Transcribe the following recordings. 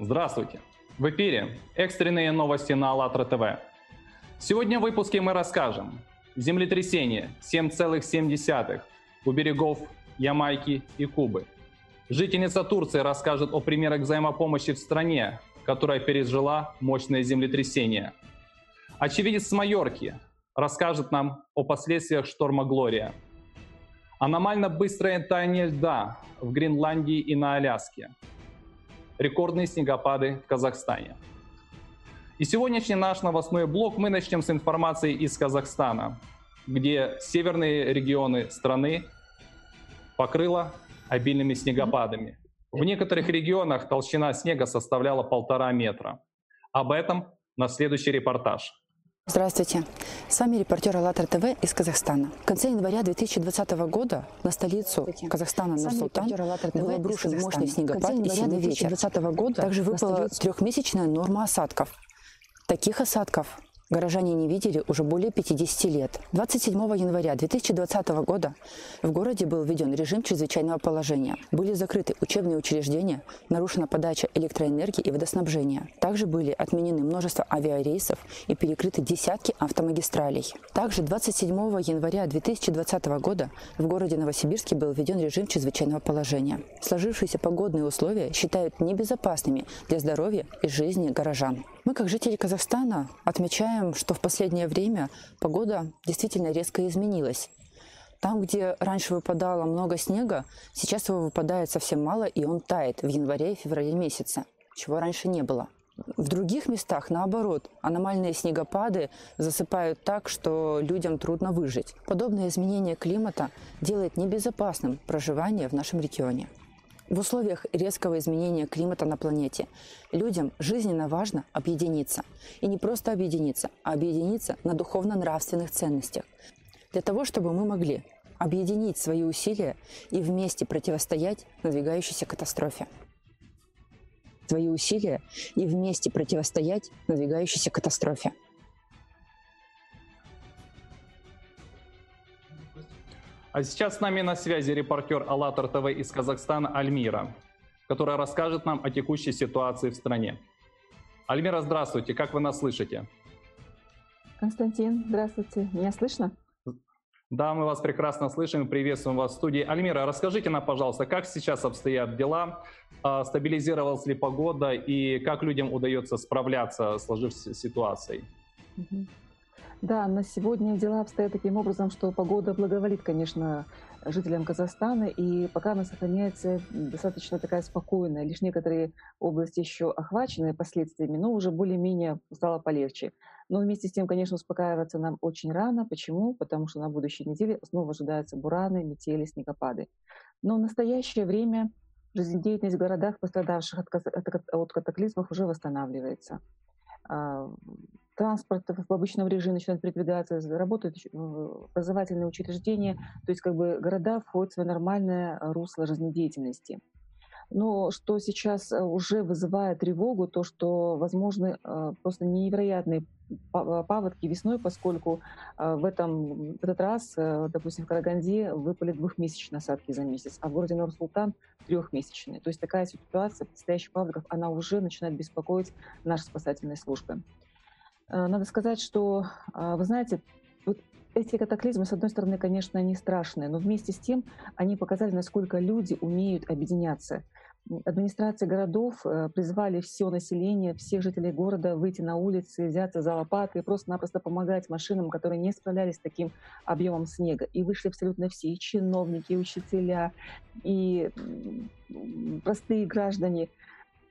Здравствуйте! В эфире экстренные новости на АЛЛАТРА ТВ. Сегодня в выпуске мы расскажем. Землетрясение 7,7 у берегов Ямайки и Кубы. Жительница Турции расскажет о примерах взаимопомощи в стране, которая пережила мощное землетрясение. Очевидец с Майорки расскажет нам о последствиях шторма Глория. Аномально быстрое таяние льда в Гренландии и на Аляске. Рекордные снегопады в Казахстане. И сегодняшний наш новостной блок мы начнем с информации из Казахстана, где северные регионы страны покрыло обильными снегопадами. В некоторых регионах толщина снега составляла полтора метра. Об этом на следующий репортаж. Здравствуйте. С вами репортер АЛЛАТРА ТВ из Казахстана. В конце января 2020 года на столицу Казахстана Нур-Султан был обрушен мощный снегопад и сильный ветер. Года Также выпала трехмесячная норма осадков. Таких осадков горожане не видели уже более 50 лет. 27 января 2020 года в городе был введен режим чрезвычайного положения. Были закрыты учебные учреждения, нарушена подача электроэнергии и водоснабжения. Также были отменены множество авиарейсов и перекрыты десятки автомагистралей. Также 27 января 2020 года в городе Новосибирске был введен режим чрезвычайного положения. Сложившиеся погодные условия считают небезопасными для здоровья и жизни горожан. Мы, как жители Казахстана, отмечаем, что в последнее время погода действительно резко изменилась. Там, где раньше выпадало много снега, сейчас его выпадает совсем мало, и он тает в январе и феврале месяце, чего раньше не было. В других местах, наоборот, аномальные снегопады засыпают так, что людям трудно выжить. Подобное изменение климата делает небезопасным проживание в нашем регионе. В условиях резкого изменения климата на планете людям жизненно важно объединиться. И не просто объединиться, а объединиться на духовно-нравственных ценностях. Для того, чтобы мы могли объединить свои усилия и вместе противостоять надвигающейся катастрофе. Свои усилия и вместе противостоять надвигающейся катастрофе. А сейчас с нами на связи репортер АЛЛАТРА ТВ из Казахстана Альмира, которая расскажет нам о текущей ситуации в стране. Альмира, здравствуйте, как вы нас слышите? Константин, здравствуйте, меня слышно? Да, мы вас прекрасно слышим, приветствуем вас в студии. Альмира, расскажите нам, пожалуйста, как сейчас обстоят дела, а, стабилизировалась ли погода и как людям удается справляться с сложившейся ситуацией? Угу. Да, на сегодня дела обстоят таким образом, что погода благоволит, конечно, жителям Казахстана, и пока она сохраняется достаточно такая спокойная. Лишь некоторые области еще охвачены последствиями, но уже более-менее стало полегче. Но вместе с тем, конечно, успокаиваться нам очень рано. Почему? Потому что на будущей неделе снова ожидаются бураны, метели, снегопады. Но в настоящее время жизнедеятельность в городах, пострадавших от, от катаклизмов, уже восстанавливается. Транспорт в обычном режиме начинает передвигаться, работают образовательные учреждения, то есть как бы города входят в свое нормальное русло жизнедеятельности. Но что сейчас э, уже вызывает тревогу, то что возможны э, просто невероятные паводки весной, поскольку э, в, этом, в этот раз, допустим, в Караганде выпали двухмесячные осадки за месяц, а в городе Нур-Султан трехмесячные. То есть такая ситуация предстоящих паводков, она уже начинает беспокоить наши спасательные службы. Надо сказать, что, вы знаете, вот эти катаклизмы, с одной стороны, конечно, они страшные, но вместе с тем они показали, насколько люди умеют объединяться. Администрации городов э, призвали все население, всех жителей города выйти на улицы, взяться за лопаты и просто-напросто помогать машинам, которые не справлялись с таким объемом снега. И вышли абсолютно все, и чиновники, и учителя, и простые граждане,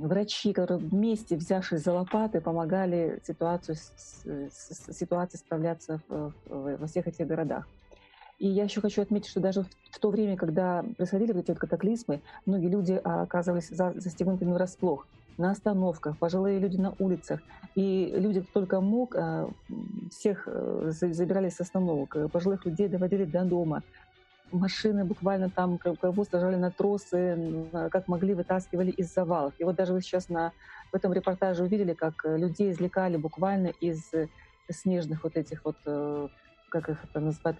врачи, которые вместе, взявшись за лопаты, помогали ситуацию, с, с, с ситуацией справляться в, в, во всех этих городах. И я еще хочу отметить, что даже в то время, когда происходили вот эти вот катаклизмы, многие люди оказывались за, застегнутыми врасплох на остановках, пожилые люди на улицах. И люди, кто только мог, э, всех э, забирали с остановок. Пожилых людей доводили до дома. Машины буквально там кого сажали на тросы, как могли, вытаскивали из завалов. И вот даже вы сейчас на, в этом репортаже увидели, как людей извлекали буквально из снежных вот этих вот как их это назвать,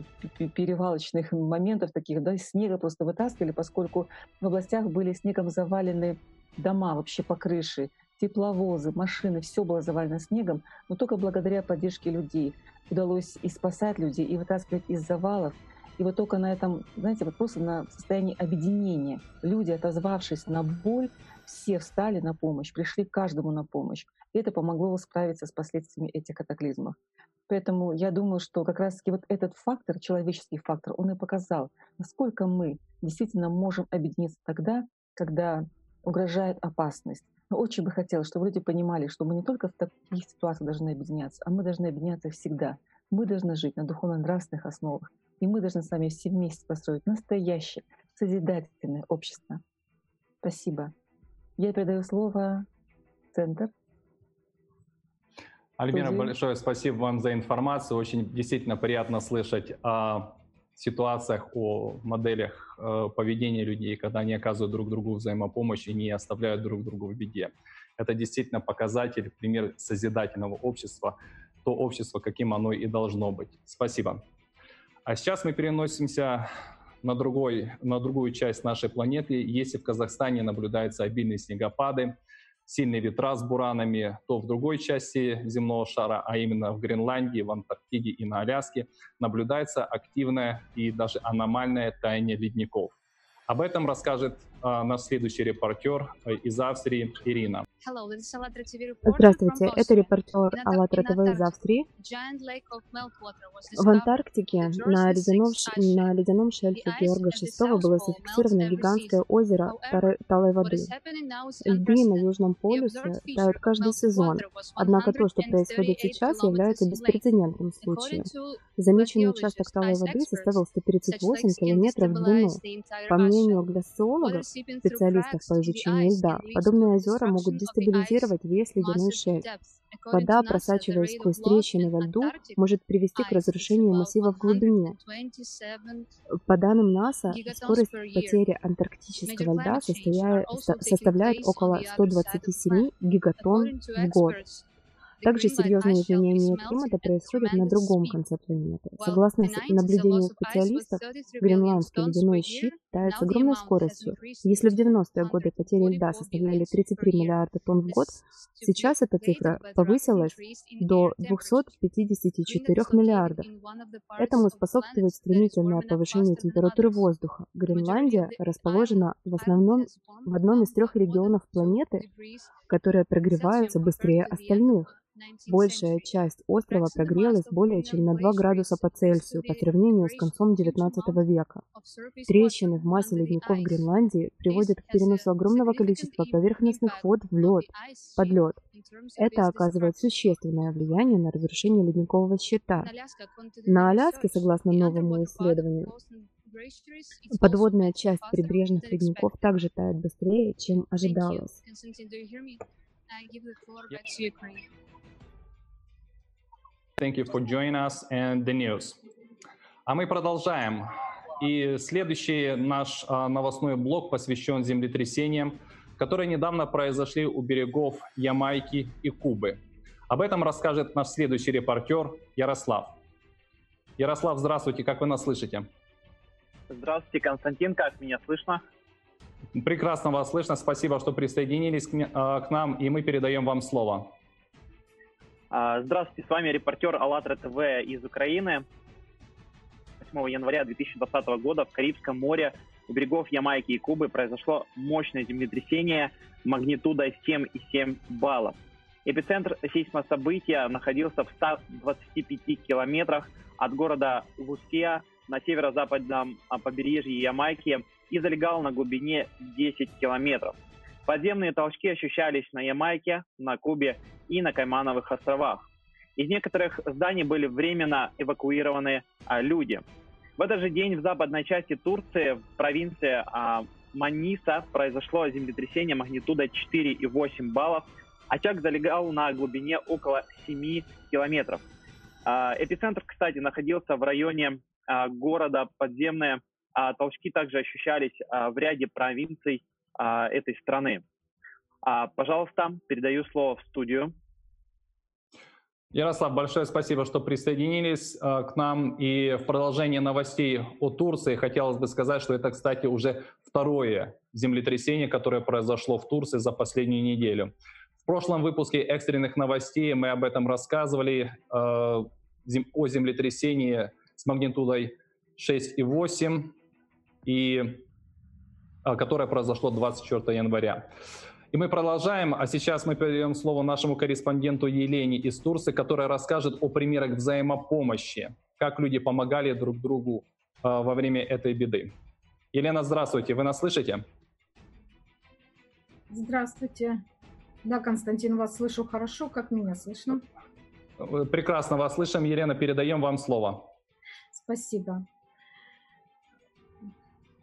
перевалочных моментов таких, да, снега просто вытаскивали, поскольку в областях были снегом завалены дома вообще по крыше. тепловозы, машины, все было завалено снегом, но только благодаря поддержке людей удалось и спасать людей, и вытаскивать из завалов. И вот только на этом, знаете, вот просто на состоянии объединения люди, отозвавшись на боль, все встали на помощь, пришли каждому на помощь. И это помогло справиться с последствиями этих катаклизмов. Поэтому я думаю, что как раз-таки вот этот фактор, человеческий фактор, он и показал, насколько мы действительно можем объединиться тогда, когда угрожает опасность. Но очень бы хотелось, чтобы люди понимали, что мы не только в таких ситуациях должны объединяться, а мы должны объединяться всегда. Мы должны жить на духовно-нравственных основах. И мы должны с вами все вместе построить настоящее, созидательное общество. Спасибо. Я передаю слово Центр. Альбина, большое спасибо вам за информацию. Очень действительно приятно слышать о ситуациях, о моделях э, поведения людей, когда они оказывают друг другу взаимопомощь и не оставляют друг друга в беде. Это действительно показатель, пример созидательного общества, то общество, каким оно и должно быть. Спасибо. А сейчас мы переносимся на, другой, на другую часть нашей планеты. Если в Казахстане наблюдаются обильные снегопады, сильные ветра с буранами, то в другой части земного шара, а именно в Гренландии, в Антарктиде и на Аляске, наблюдается активное и даже аномальное таяние ледников. Об этом расскажет а, наш следующий репортер э, из Австрии Ирина. Здравствуйте, это репортер АЛЛАТРА ТВ из Австрии. В Антарктике на ледяном, на ледяном шельфе Георга VI было зафиксировано гигантское озеро талой воды. Льды на Южном полюсе тают каждый сезон, однако то, что происходит сейчас, является беспрецедентным случаем. Замеченный участок талой воды составил 138 километров в длину. По мнению гляциологов, специалистов по изучению льда, подобные озера могут дестабилизировать весь ледяной шельф. Вода, просачиваясь сквозь трещины во льду, может привести к разрушению массива в глубине. По данным НАСА, скорость потери антарктического льда составляет около 127 гигатонн в год. Также серьезные изменения климата происходят на другом конце планеты. Согласно наблюдению специалистов, гренландский ледяной щит тает с огромной скоростью. Если в 90-е годы потери льда составляли 33 миллиарда тонн в год, сейчас эта цифра повысилась до 254 миллиардов. Этому способствует стремительное повышение температуры воздуха. Гренландия расположена в основном в одном из трех регионов планеты, которые прогреваются быстрее остальных. Большая часть острова прогрелась более чем на 2 градуса по Цельсию по сравнению с концом XIX века. Трещины в массе ледников Гренландии приводят к переносу огромного количества поверхностных вод в лед, под лед. Это оказывает существенное влияние на разрушение ледникового щита. На Аляске, согласно новому исследованию, подводная часть прибрежных ледников также тает быстрее, чем ожидалось. Thank you for joining us and the news. А мы продолжаем. И следующий наш а, новостной блок посвящен землетрясениям, которые недавно произошли у берегов Ямайки и Кубы. Об этом расскажет наш следующий репортер Ярослав. Ярослав, здравствуйте, как вы нас слышите? Здравствуйте, Константин, как меня слышно? Прекрасно вас слышно, спасибо, что присоединились к, а, нам, и мы передаем вам слово. А, здравствуйте, с вами репортер АЛЛАТРА ТВ из Украины. 8 января 2020 года в Карибском море у берегов Ямайки и Кубы произошло мощное землетрясение магнитудой 7,7 баллов. Эпицентр сейсмособытия находился в 125 километрах от города Луския на северо-западном побережье Ямайки и залегал на глубине 10 километров – Подземные толчки ощущались на Ямайке, на Кубе и на Каймановых островах. Из некоторых зданий были временно эвакуированы а, люди. В этот же день в западной части Турции, в провинции а, Маниса, произошло землетрясение магнитудой 4,8 баллов. Очаг залегал на глубине около 7 километров. А, эпицентр, кстати, находился в районе а, города подземные. А, толчки также ощущались а, в ряде провинций а, этой страны. А, пожалуйста, передаю слово в студию. Ярослав, большое спасибо, что присоединились э, к нам. И в продолжение новостей о Турции хотелось бы сказать, что это, кстати, уже второе землетрясение, которое произошло в Турции за последнюю неделю. В прошлом выпуске экстренных новостей мы об этом рассказывали, э, о землетрясении с магнитудой 6,8, и, э, которое произошло 24 января. И мы продолжаем, а сейчас мы передаем слово нашему корреспонденту Елене из Турции, которая расскажет о примерах взаимопомощи, как люди помогали друг другу э, во время этой беды. Елена, здравствуйте, вы нас слышите? Здравствуйте. Да, Константин, вас слышу хорошо. Как меня слышно? Прекрасно вас слышим. Елена, передаем вам слово. Спасибо.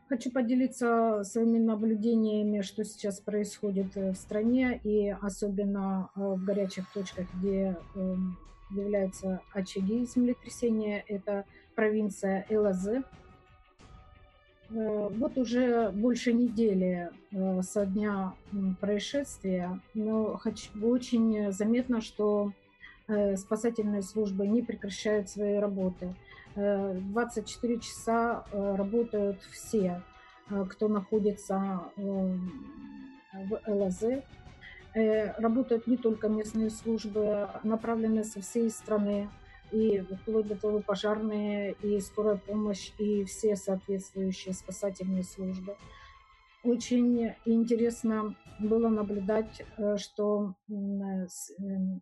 Хочу поделиться своими наблюдениями, что сейчас происходит в стране, и особенно э, в горячих точках, где эм, являются очаги землетрясения. Это провинция Элазы, Э, вот уже больше недели э, со дня происшествия, но очень заметно, что э, спасательные службы не прекращают свои работы. 24 часа работают все, кто находится в ЛАЗ. Работают не только местные службы, направленные со всей страны и вплоть до того пожарные, и скорая помощь, и все соответствующие спасательные службы. Очень интересно было наблюдать, э, что э,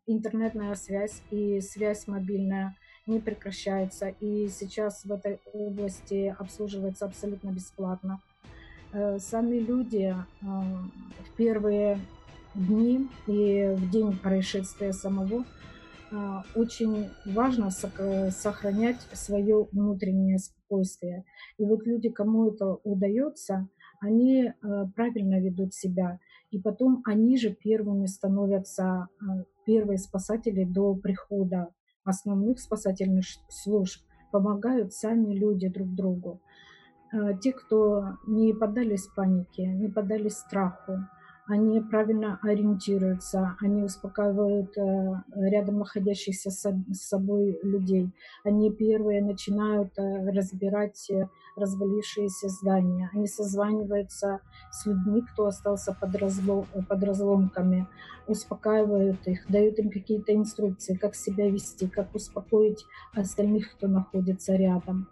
интернетная связь и связь мобильная не прекращается, и сейчас в этой области обслуживается абсолютно бесплатно. Э, сами люди в первые дни и в день происшествия самого очень важно сохранять свое внутреннее спокойствие. И вот люди, кому это удается, они а, правильно ведут себя. И потом они же первыми становятся а, первые спасатели до прихода основных спасательных служб. Помогают сами люди друг другу. Те, кто не поддались панике, не поддались страху, они правильно ориентируются, они успокаивают э, рядом находящихся с собой людей. Они первые начинают э, разбирать э, развалившиеся здания. Они созваниваются с людьми, кто остался под, разлом, под разломками, успокаивают их, дают им какие-то инструкции, как себя вести, как успокоить остальных, кто находится рядом.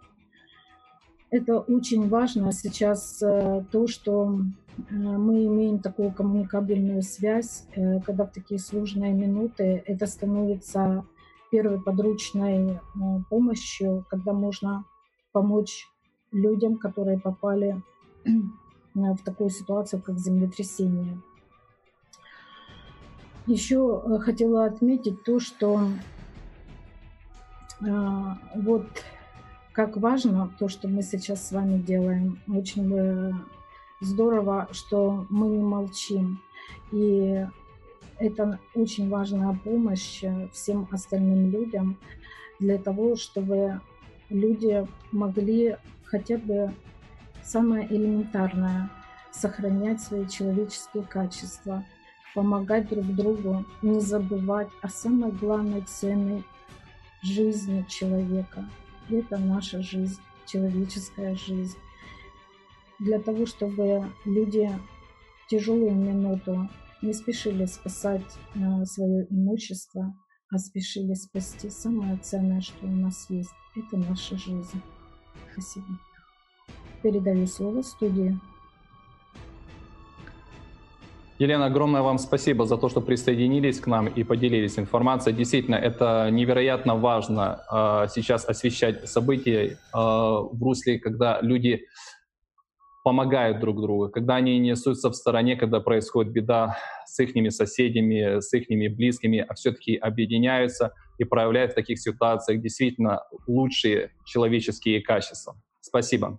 Это очень важно сейчас то, что Э, мы имеем такую коммуникабельную связь, э, когда в такие сложные минуты это становится первой подручной э, помощью, когда можно помочь людям, которые попали в такую ситуацию, как землетрясение. Еще хотела отметить то, что вот как важно то, что мы сейчас с вами делаем. Очень здорово, что мы не молчим. И это очень важная помощь всем остальным людям для того, чтобы люди могли хотя бы самое элементарное сохранять свои человеческие качества, помогать друг другу, не забывать о самой главной ценной жизни человека. Это наша жизнь, человеческая жизнь для того, чтобы люди в тяжелую минуту не спешили спасать э, свое имущество, а спешили спасти самое ценное, что у нас есть. Это наша жизнь. Спасибо. Передаю слово студии. Елена, огромное вам спасибо за то, что присоединились к нам и поделились информацией. Действительно, это невероятно важно э, сейчас освещать события э, в русле, когда люди помогают друг другу, когда они несутся в стороне, когда происходит беда с их соседями, с их близкими, а все-таки объединяются и проявляют в таких ситуациях действительно лучшие человеческие качества. Спасибо.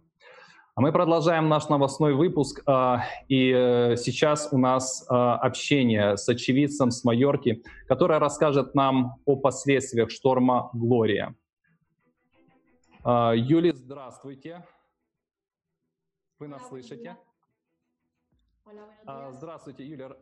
А мы продолжаем наш новостной выпуск, а, и э, сейчас у нас а, общение с очевидцем с Майорки, который расскажет нам о последствиях шторма «Глория». Юлия, здравствуйте. Вы нас слышите? Здравствуйте, Юлия.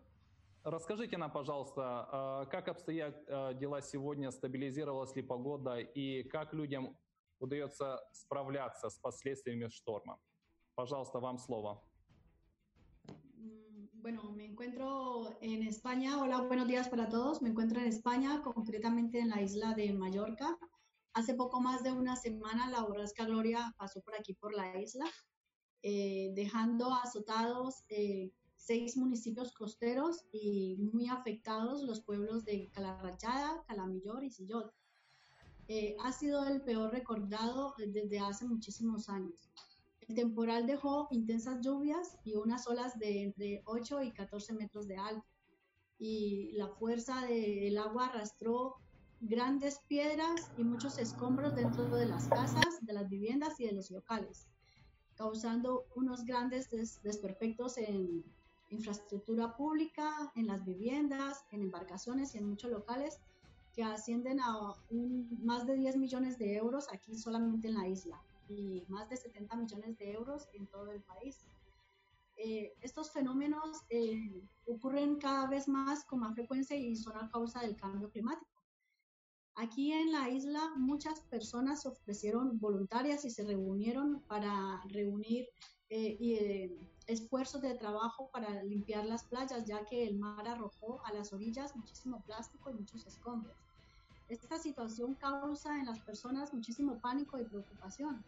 Расскажите нам, пожалуйста, как обстоят дела сегодня, стабилизировалась ли погода и как людям удается справляться с последствиями шторма? Пожалуйста, вам слово. Bueno, me encuentro en España. Hola, buenos días para todos. Me encuentro en España, concretamente en la isla de Mallorca. Hace poco más de una semana la borrasca Gloria pasó por aquí, por la isla, eh, dejando azotados eh, seis municipios costeros y muy afectados los pueblos de Calarrachada, Calamillor y Sillot. Eh, ha sido el peor recordado desde hace muchísimos años. El temporal dejó intensas lluvias y unas olas de entre 8 y 14 metros de alto. Y la fuerza del agua arrastró grandes piedras y muchos escombros dentro de las casas, de las viviendas y de los locales, causando unos grandes desperfectos en infraestructura pública, en las viviendas, en embarcaciones y en muchos locales que ascienden a más de 10 millones de euros aquí solamente en la isla y más de 70 millones de euros en todo el país. Eh, estos fenómenos eh, ocurren cada vez más con más frecuencia y son a causa del cambio climático. Aquí en la isla muchas personas se ofrecieron voluntarias y se reunieron para reunir eh, esfuerzos de trabajo para limpiar las playas, ya que el mar arrojó a las orillas muchísimo plástico y muchos escombros. Esta situación causa en las personas muchísimo pánico y preocupación,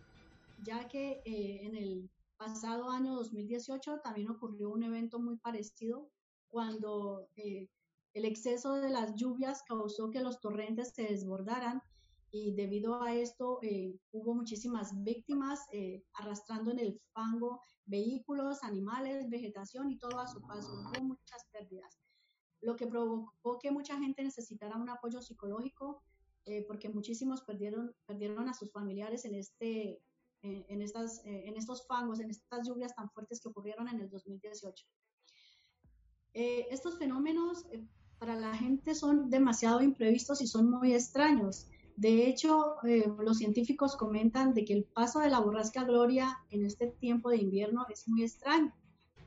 ya que eh, en el pasado año 2018 también ocurrió un evento muy parecido cuando eh, el exceso de las lluvias causó que los torrentes se desbordaran y debido a esto eh, hubo muchísimas víctimas arrastrando en el fango vehículos, animales, vegetación y todo a su paso. Hubo muchas pérdidas lo que provocó que mucha gente necesitara un apoyo psicológico, eh, porque muchísimos perdieron, perdieron a sus familiares en, este, eh, en, estas, eh, en estos fangos, en estas lluvias tan fuertes que ocurrieron en el 2018. estos fenómenos para la gente son demasiado imprevistos y son muy extraños. De hecho, los científicos comentan de que el paso de la borrasca Gloria en este tiempo de invierno es muy extraño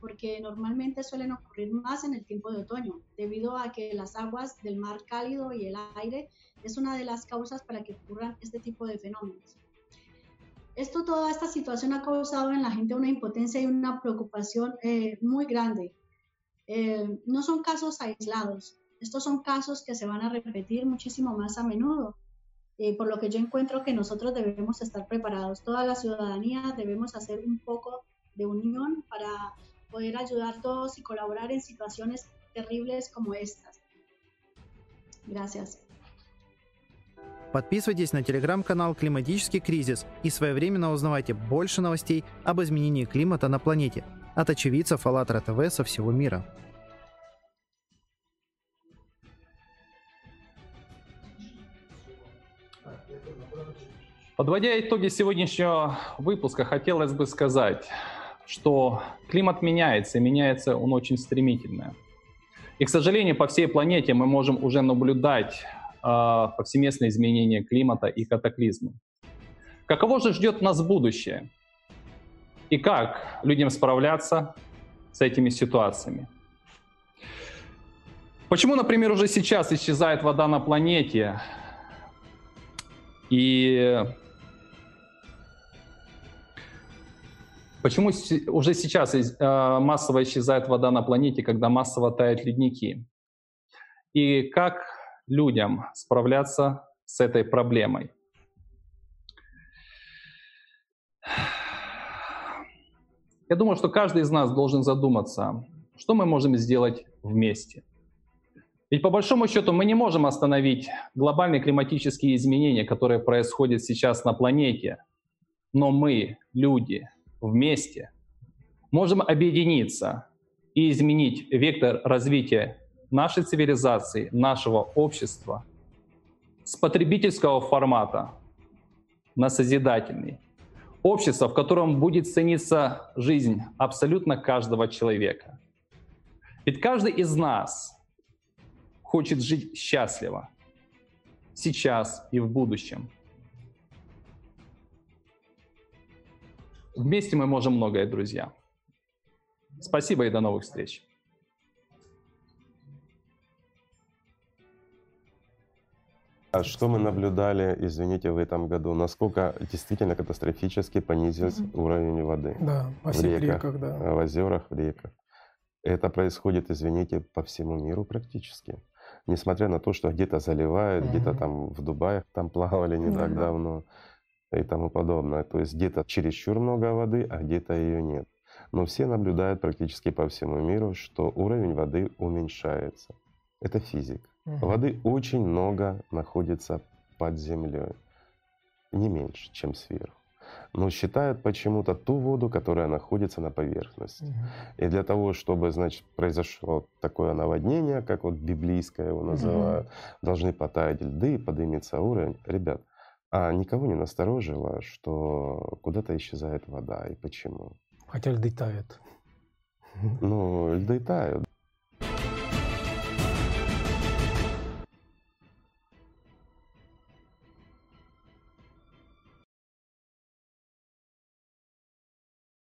porque normalmente suelen ocurrir más en el tiempo de otoño, debido a que las aguas del mar cálido y el aire es una de las causas para que ocurran este tipo de fenómenos. Esto, toda esta situación ha causado en la gente una impotencia y una preocupación eh, muy grande. Eh, no son casos aislados, estos son casos que se van a repetir muchísimo más a menudo, eh, por lo que yo encuentro que nosotros debemos estar preparados, toda la ciudadanía debemos hacer un poco de unión para poder ayudar todos y colaborar en situaciones terribles como estas. Gracias. Подписывайтесь на телеграм-канал «Климатический кризис» и своевременно узнавайте больше новостей об изменении климата на планете от очевидцев АЛЛАТРА ТВ со всего мира. Подводя итоги сегодняшнего выпуска, хотелось бы сказать, что климат меняется, и меняется он очень стремительно. И, к сожалению, по всей планете мы можем уже наблюдать э, повсеместные изменения климата и катаклизмы. Каково же ждет нас будущее? И как людям справляться с этими ситуациями? Почему, например, уже сейчас исчезает вода на планете? И Почему уже сейчас э, массово исчезает вода на планете, когда массово тают ледники? И как людям справляться с этой проблемой? Я думаю, что каждый из нас должен задуматься, что мы можем сделать вместе. Ведь по большому счету мы не можем остановить глобальные климатические изменения, которые происходят сейчас на планете. Но мы, люди, вместе можем объединиться и изменить вектор развития нашей цивилизации, нашего общества с потребительского формата на созидательный. Общество, в котором будет цениться жизнь абсолютно каждого человека. Ведь каждый из нас хочет жить счастливо сейчас и в будущем. Вместе мы можем многое, друзья. Спасибо и до новых встреч. А что мы наблюдали, извините, в этом году? Насколько действительно катастрофически понизился mm-hmm. уровень воды? Да, во всех реках, реках, да. В озерах, в реках. Это происходит, извините, по всему миру практически. Несмотря на то, что где-то заливают, mm-hmm. где-то там в Дубае там плавали не так mm-hmm. давно и тому подобное. То есть где-то чересчур много воды, а где-то ее нет. Но все наблюдают практически по всему миру, что уровень воды уменьшается. Это физик. Воды очень много находится под землей. Не меньше, чем сверху но считают почему-то ту воду, которая находится на поверхности. Угу. И для того, чтобы, значит, произошло такое наводнение, как вот библейское его называют, угу. должны потаять льды и поднимется уровень. Ребят, а никого не насторожило, что куда-то исчезает вода и почему? Хотя льды тают. Ну, льды тают.